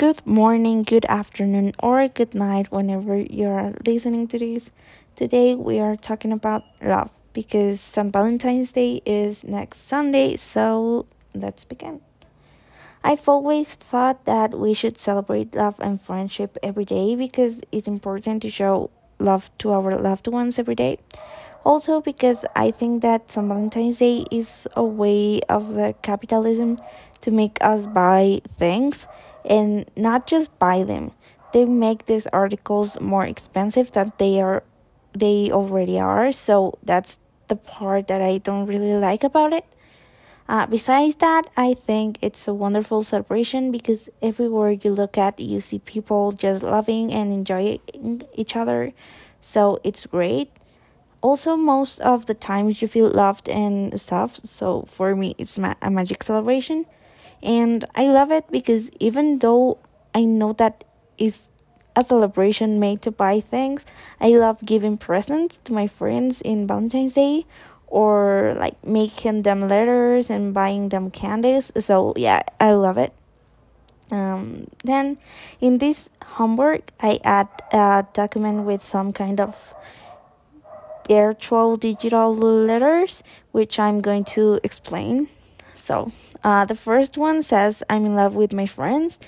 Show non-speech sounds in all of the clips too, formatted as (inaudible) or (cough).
Good morning, good afternoon, or good night whenever you're listening to this. Today we are talking about love because St. Valentine's Day is next Sunday, so let's begin. I've always thought that we should celebrate love and friendship every day because it's important to show love to our loved ones every day. Also, because I think that St. Valentine's Day is a way of the capitalism to make us buy things and not just buy them. They make these articles more expensive than they are they already are. So that's the part that I don't really like about it. Uh, besides that, I think it's a wonderful celebration because everywhere you look at, you see people just loving and enjoying each other. So it's great. Also, most of the times you feel loved and stuff. So for me, it's ma- a magic celebration. And I love it because even though I know that is a celebration made to buy things, I love giving presents to my friends in Valentine's Day or like making them letters and buying them candies. So yeah, I love it. Um, then in this homework, I add a document with some kind of virtual digital letters, which I'm going to explain. So uh, the first one says, I'm in love with my friends,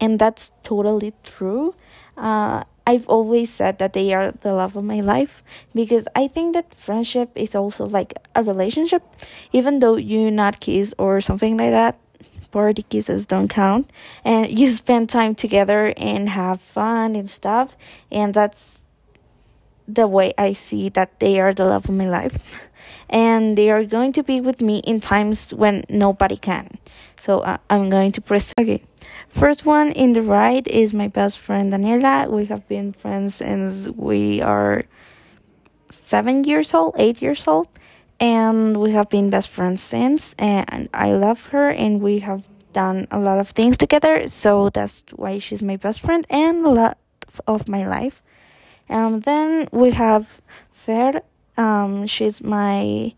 and that's totally true. Uh, I've always said that they are the love of my life because I think that friendship is also like a relationship, even though you not kiss or something like that. Party kisses don't count, and (laughs) you spend time together and have fun and stuff, and that's the way I see that they are the love of my life. and they are going to be with me in times when nobody can. So uh, I'm going to press. Okay. First one in the right is my best friend Daniela. We have been friends since we are seven years old, eight years old, and we have been best friends since. And I love her, and we have done a lot of things together. So that's why she's my best friend and a lot of my life. Um, then we have Fer um, she's my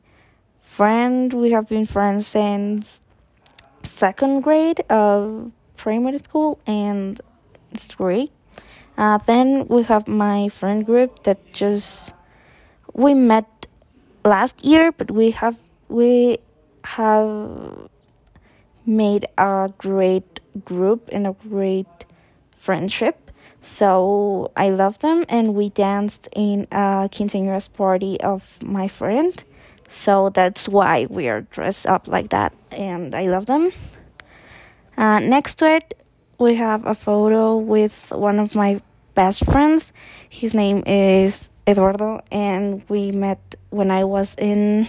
friend. We have been friends since second grade of primary school, and it's great. Uh, then we have my friend group that just we met last year, but we have we have made a great group and a great friendship. So I love them, and we danced in a quinceañeras party of my friend. So that's why we are dressed up like that, and I love them. Uh, next to it, we have a photo with one of my best friends. His name is Eduardo, and we met when I was in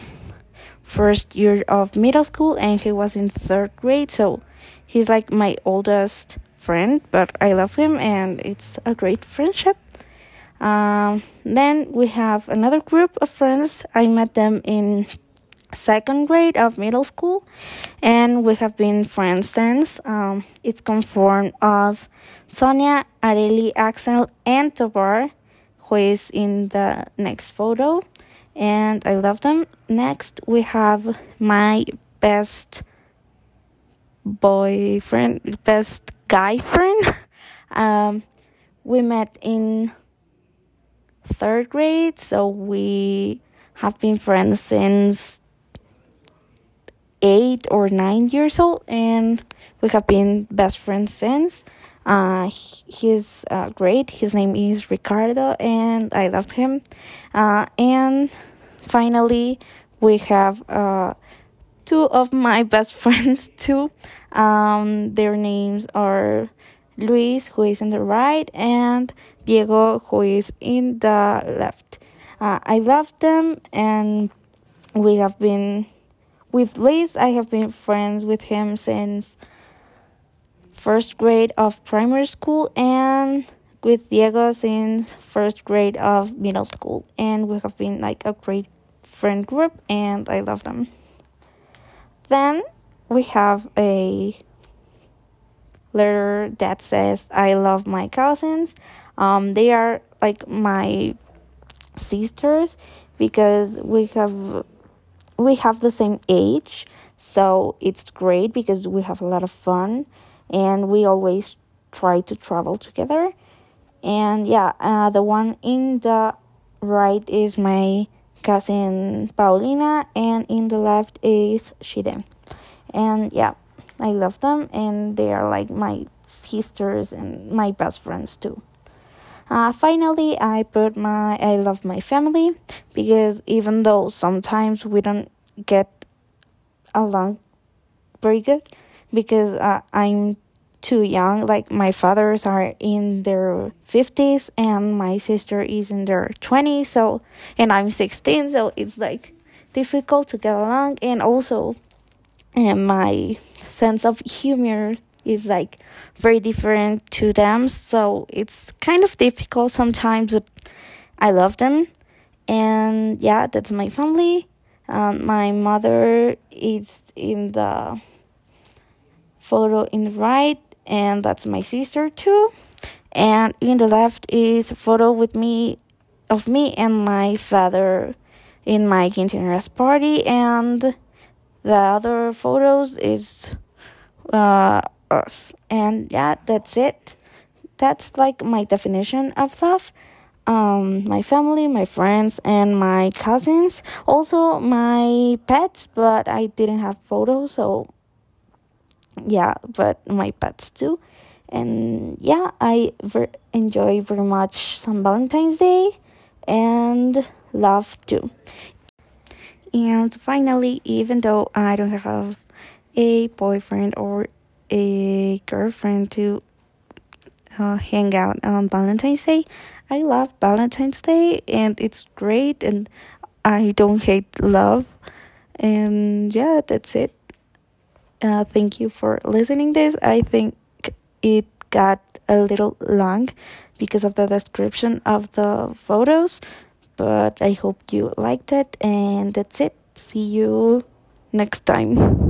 first year of middle school, and he was in third grade. So he's like my oldest friend, but I love him and it's a great friendship. Um, then we have another group of friends. I met them in second grade of middle school, and we have been friends since. Um, it's conformed of Sonia, Areli, Axel, and Tobar, who is in the next photo, and I love them. Next, we have my best boyfriend, best guy friend. Um, we met in third grade, so we have been friends since eight or nine years old, and we have been best friends since. Uh, he's uh, great. His name is Ricardo, and I love him. Uh, and finally, we have uh, two of my best (laughs) friends too. Um, their names are Luis, who is in the right, and Diego, who is in the left. Uh, I love them, and we have been with Luis. I have been friends with him since first grade of primary school, and with Diego since first grade of middle school, and we have been like a great friend group, and I love them. Then we have a letter that says I love my cousins. Um, they are like my sisters because we have we have the same age, so it's great because we have a lot of fun and we always try to travel together. And yeah, uh, the one in the right is my cousin Paulina, and in the left is Shiden. And yeah, I love them, and they are like my sisters and my best friends too. Uh, finally, I put my I love my family because even though sometimes we don't get along very good, because uh, I'm too young. Like my fathers are in their 50s and my sister is in their 20s. So, and I'm 16. So it's like difficult to get along. And also, and my sense of humor is like very different to them. So it's kind of difficult sometimes. But I love them. And yeah, that's my family. Um, my mother is in the photo in the right and that's my sister too. And in the left is a photo with me of me and my father in my quinceañeras party and the other photos is uh, us. And yeah, that's it. That's like my definition of love. Um, my family, my friends, and my cousins. Also, my pets, but I didn't have photos, so yeah, but my pets too. And yeah, I ver- enjoy very much some Valentine's Day and love too. And finally, even though I don't have a boyfriend or a girlfriend to uh, hang out on Valentine's Day, I love Valentine's Day and it's great and I don't hate love. And yeah, that's it. Uh, thank you for listening this. I think it got a little long because of the description of the photos, but I hope you liked it and that's it. See you next time.